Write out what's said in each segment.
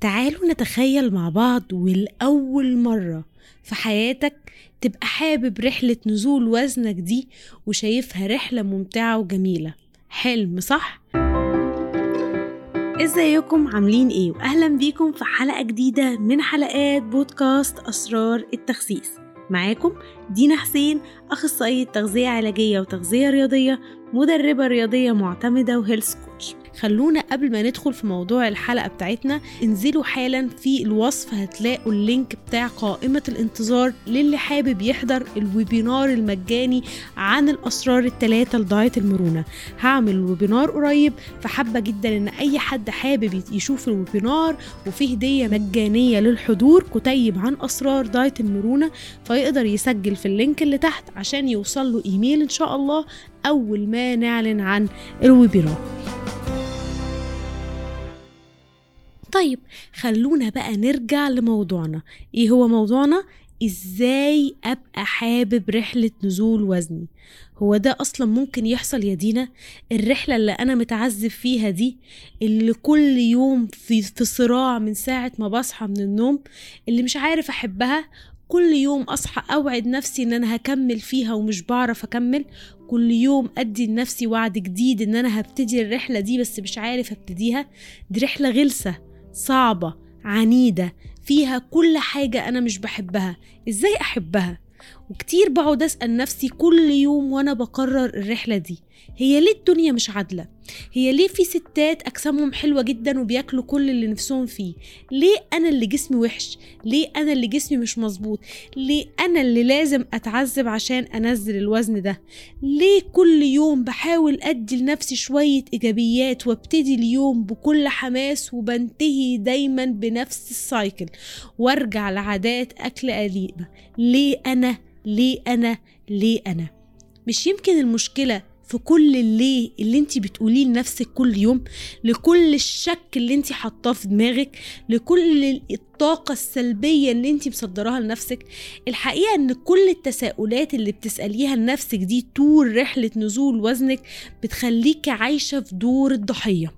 تعالوا نتخيل مع بعض والأول مرة في حياتك تبقى حابب رحلة نزول وزنك دي وشايفها رحلة ممتعة وجميلة. حلم صح؟ إزيكم؟ عاملين إيه؟ واهلا بيكم في حلقة جديدة من حلقات بودكاست أسرار التخسيس. معاكم دينا حسين أخصائية تغذية علاجية وتغذية رياضية مدربة رياضية معتمدة وهيلث كوتش خلونا قبل ما ندخل في موضوع الحلقة بتاعتنا انزلوا حالا في الوصف هتلاقوا ال link بتاع قائمة الانتظار للي حابب يحضر ال webinar المجاني عن الأسرار الثلاثة ل diet المرونة. هعمل webinar قريب فحابة جدا إن أي حد حابب يشوف ال webinar وفيه هدية مجانية للحضور كتيب عن أسرار diet المرونة فيقدر يسجل في ال link اللي تحت عشان يوصل له إيميل إن شاء الله أول ما نعلن عن الويبينار. طيب خلونا بقى نرجع لموضوعنا. إيه هو موضوعنا؟ إزاي ابقى حابب رحلة نزول وزني؟ هو ده أصلا ممكن يحصل يا دينا؟ الرحلة اللي أنا متعذب فيها دي اللي كل يوم في, في صراع من ساعة ما بصحى من النوم اللي مش عارف أحبها كل يوم أصحى أوعد نفسي إن أنا هكمل فيها ومش بعرف أكمل كل يوم أدي لنفسي وعد جديد إن أنا هبتدي الرحلة دي بس مش عارف أبتديها. دي رحلة غلسة. صعبة عنيدة فيها كل حاجة أنا مش بحبها. إزاي أحبها؟ وكتير بقعد أسأل نفسي كل يوم وأنا بقرر الرحلة دي. هي ليه الدنيا مش عادلة؟ هي ليه في ستات أجسامهم حلوة جدا وبياكلوا كل اللي نفسهم فيه؟ ليه أنا اللي جسمي وحش؟ ليه أنا اللي جسمي مش مظبوط؟ ليه أنا اللي لازم أتعذب عشان أنزل الوزن ده؟ ليه كل يوم بحاول أدي لنفسي شوية إيجابيات وأبتدي اليوم بكل حماس وبنتهي دايما بنفس السايكل وأرجع لعادات أكل قليبه ليه أنا ليه أنا ليه أنا. مش يمكن المشكلة في كل الليه اللي انت بتقوليه لنفسك كل يوم لكل الشك اللي انت حاطاه في دماغك لكل الطاقة السلبية اللي انت مصدراها لنفسك. الحقيقة إن كل التساؤلات اللي بتسأليها لنفسك دي طول رحلة نزول وزنك بتخليك عايشة في دور الضحية.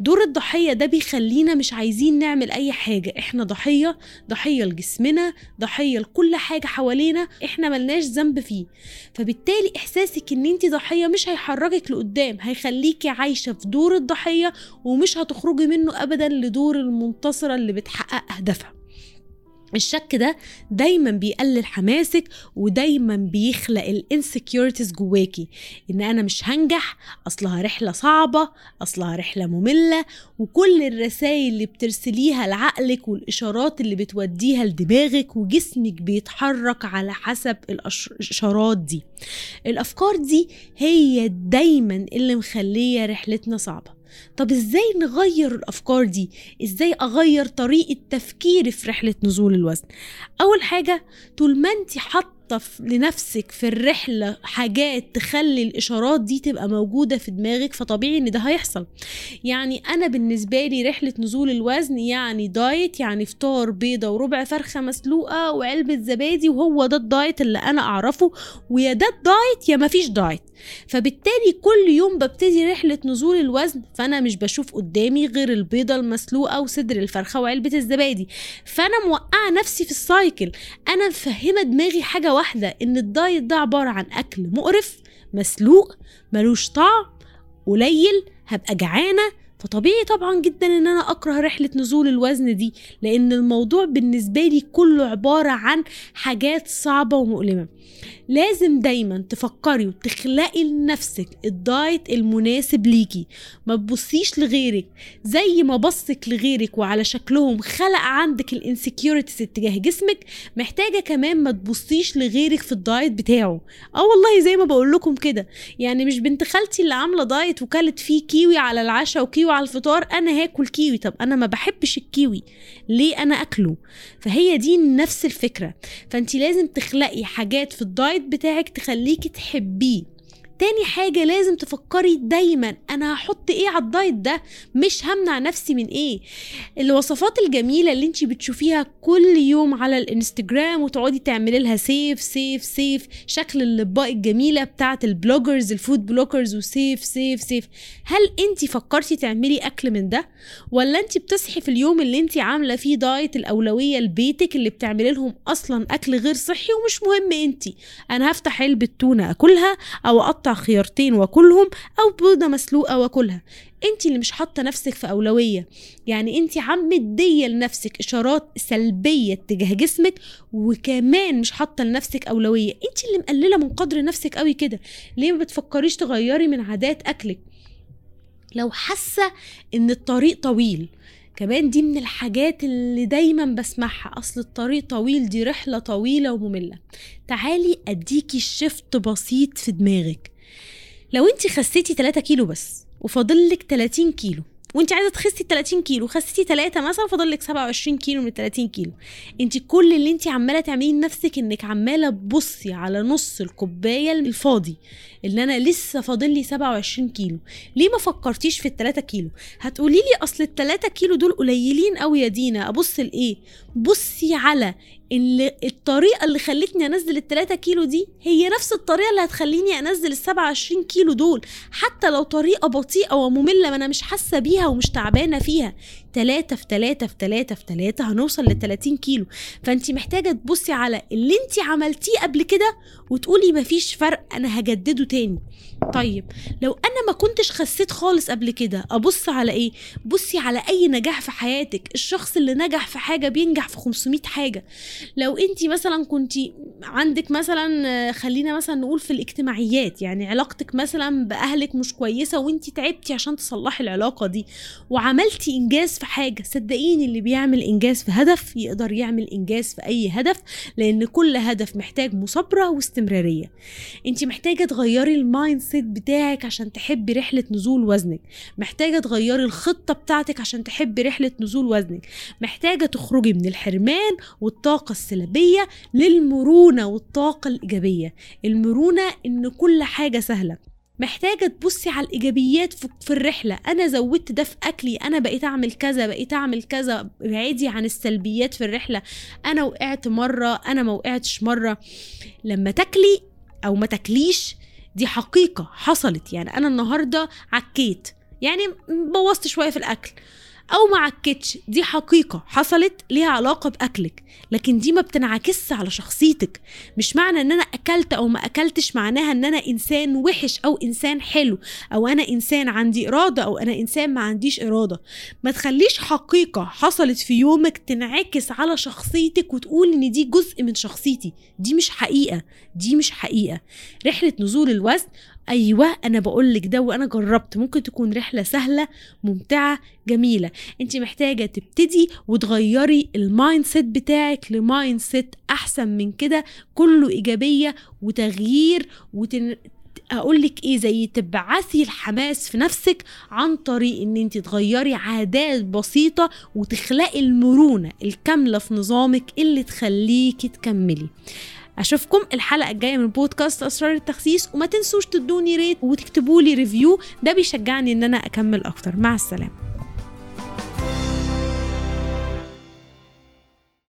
دور الضحية ده بيخلينا مش عايزين نعمل أي حاجة. إحنا ضحية ضحية لجسمنا ضحية لكل حاجة حوالينا إحنا ملناش ذنب فيه. فبالتالي إحساسك إن أنت ضحية مش هيحركك لقدام هيخليكي عايشة في دور الضحية ومش هتخرجي منه أبدا لدور المنتصرة اللي بتحقق أهدافها. الشك ده دايما بيقلل حماسك ودايما بيخلق الانسكيورتيز جواكي. إن أنا مش هنجح أصلها رحلة صعبة أصلها رحلة مملة وكل الرسائل اللي بترسليها لعقلك والإشارات اللي بتوديها لدماغك وجسمك بيتحرك على حسب الاشارات دي. الأفكار دي هي دايما اللي مخلية رحلتنا صعبة. طب إزاي نغير الأفكار دي؟ إزاي أغير طريقة تفكيري في رحلة نزول الوزن؟ أول حاجة طول ما انت حاطة لنفسك في الرحلة حاجات تخلي الإشارات دي تبقى موجودة في دماغك فطبيعي إن ده هيحصل. يعني أنا بالنسبة لي رحلة نزول الوزن يعني دايت يعني فطار بيضة وربع فرخة مسلوقة وعلبة زبادي وهو ده الدايت اللي أنا أعرفه ويا ده ال diet يا مفيش diet. فبالتالي كل يوم ببتدي رحلة نزول الوزن فأنا مش بشوف قدامي غير البيضة المسلوقة وصدر الفرخة وعلبة الزبادي. فأنا موقعة نفسي في ال cycle أنا مفهمة دماغي حاجة واحدة إن ال diet ده عبارة عن أكل مقرف مسلوق ملوش طعم قليل هبقى جعانة. فطبيعي طبعا جدا إن أنا أكره رحلة نزول الوزن دي لأن الموضوع بالنسبة لي كله عبارة عن حاجات صعبة ومؤلمة. لازم دايما تفكري وتخلقي لنفسك ال diet المناسب ليكي. ما تبصيش لغيرك. زي ما بصك لغيرك وعلى شكلهم خلق عندك ال insecurities اتجاه جسمك محتاجة كمان ما تبصيش لغيرك في ال diet بتاعه. آه والله زي ما بقول لكم كده. يعني مش بنت خالتي اللي عاملة diet وكلت فيه كيوي على العشاء وكيوي على الفطار أنا هاكل كيوي. طب أنا ما بحبش الكيوي. ليه أنا أكله؟ فهي دي نفس الفكرة. فانت لازم تخلقي حاجات في ال diet بتاعك تخليكي تحبيه. تاني حاجة لازم تفكري دايما أنا هحط إيه على ال diet ده؟ مش همنع نفسي من إيه؟ الوصفات الجميلة اللي انت بتشوفيها كل يوم على الإنستجرام وتقعدي تعملي لها save save save شكل الأطباق الجميلة بتاعت ال bloggers ال food bloggers و save save save. هل انت فكرتي تعملي أكل من ده؟ ولا انت بتصحي في اليوم اللي انت عاملة فيه دايت الأولوية لبيتك اللي بتعملي لهم أصلا أكل غير صحي ومش مهم انت أنا هفتح علبة تونة أكلها أو خيارتين واكلهم أو بيضة مسلوقة واكلها انت اللي مش حاطة نفسك في أولوية. يعني انت عم مدية لنفسك إشارات سلبية تجاه جسمك وكمان مش حاطة لنفسك أولوية. انت اللي مقللة من قدر نفسك قوي كده. ليه ما بتفكريش تغيري من عادات أكلك؟ لو حاسة إن الطريق طويل. كمان دي من الحاجات اللي دايما بسمعها. أصل الطريق طويل دي رحلة طويلة ومملة. تعالي أديكي شفت بسيط في دماغك. لو انت خسيتي 3 كيلو بس وفاضل لك 30 كيلو وانت عايزة تخسي 30 كيلو خسيتي 3 مثلا فاضل لك 27 كيلو من 30 كيلو. انت كل اللي انت عمالة تعمليه لنفسك انك عمالة تبصي على نص الكوباية الفاضي اللي أنا لسه فاضل لي 27 كيلو. ليه ما فكرتيش في ال 3 كيلو؟ هتقولي لي أصل ال 3 كيلو دول قليلين قوي يا دينا أبص لإيه؟ بصي على اللي الطريقة اللي خلتني أنزل ال 3 كيلو دي هي نفس الطريقة اللي هتخليني أنزل ال 27 كيلو دول. حتى لو طريقة بطيئة ومملة ما أنا مش حاسة بيها ومش تعبانة فيها. 3 في 3 في 3 في 3 هنوصل ل 30 كيلو. فانت محتاجة تبصي على اللي انت عملتيه قبل كده وتقولي مفيش فرق أنا هجدده تاني. طيب لو أنا ما كنتش خسيت خالص قبل كده أبص على إيه؟ بصي على أي نجاح في حياتك. الشخص اللي نجح في حاجة بينجح في 500 حاجة. لو أنت مثلا كنت عندك مثلا خلينا مثلا نقول في الاجتماعيات يعني علاقتك مثلا بأهلك مش كويسة وأنت تعبتي عشان تصلحي العلاقة دي وعملتي إنجاز في حاجة صدقيني اللي بيعمل إنجاز في هدف يقدر يعمل إنجاز في أي هدف لأن كل هدف محتاج مثابره واستمرارية. أنت محتاجة تغيري ال mindset بتاعك عشان تحبي رحلة نزول وزنك. محتاجة تغيري الخطة بتاعتك عشان تحبي رحلة نزول وزنك. محتاجة تخرجي من الحرمان والطاقة السلبية للمرونة والطاقة الإيجابية. المرونة إن كل حاجة سهلة. محتاجة تبصي على الإيجابيات في الرحلة. أنا زودت ده في أكلي. أنا بقيت أعمل كذا بقيت أعمل كذا. ابعدي عن السلبيات في الرحلة. أنا وقعت مرة أنا ما وقعتش مرة. لما تاكلي أو ما تاكليش دي حقيقة حصلت يعني أنا النهاردة عكيت يعني بوظت شوية في الأكل. أو ما عكتش دي حقيقة. حصلت ليها علاقة بأكلك. لكن دي ما بتنعكسش على شخصيتك. مش معنى إن أنا أكلت أو ما أكلتش معناها إن أنا إنسان وحش أو إنسان حلو أو أنا إنسان عندي إرادة أو أنا إنسان ما عنديش إرادة. ما تخليش حقيقة حصلت في يومك تنعكس على شخصيتك وتقول إن دي جزء من شخصيتي. دي مش حقيقة. دي مش حقيقة. رحلة نزول الوزن أيوه أنا بقول لك ده وأنا جربت. ممكن تكون رحلة سهلة ممتعة جميلة. انت محتاجة تبتدي وتغيري ال mindset بتاعك ل mindset أحسن من كده. كله إيجابية وتغيير وتن... أقول لك إيه زي تبعثي الحماس في نفسك عن طريق إن انت تغيري عادات بسيطة وتخلقي المرونة الكاملة في نظامك اللي تخليكي تكملي. أشوفكم الحلقة الجاية من بودكاست أسرار التخسيس وما تنسوش تدوني ريت وتكتبوا لي ريفيو ده بيشجعني إن أنا أكمل أكتر. مع السلامة.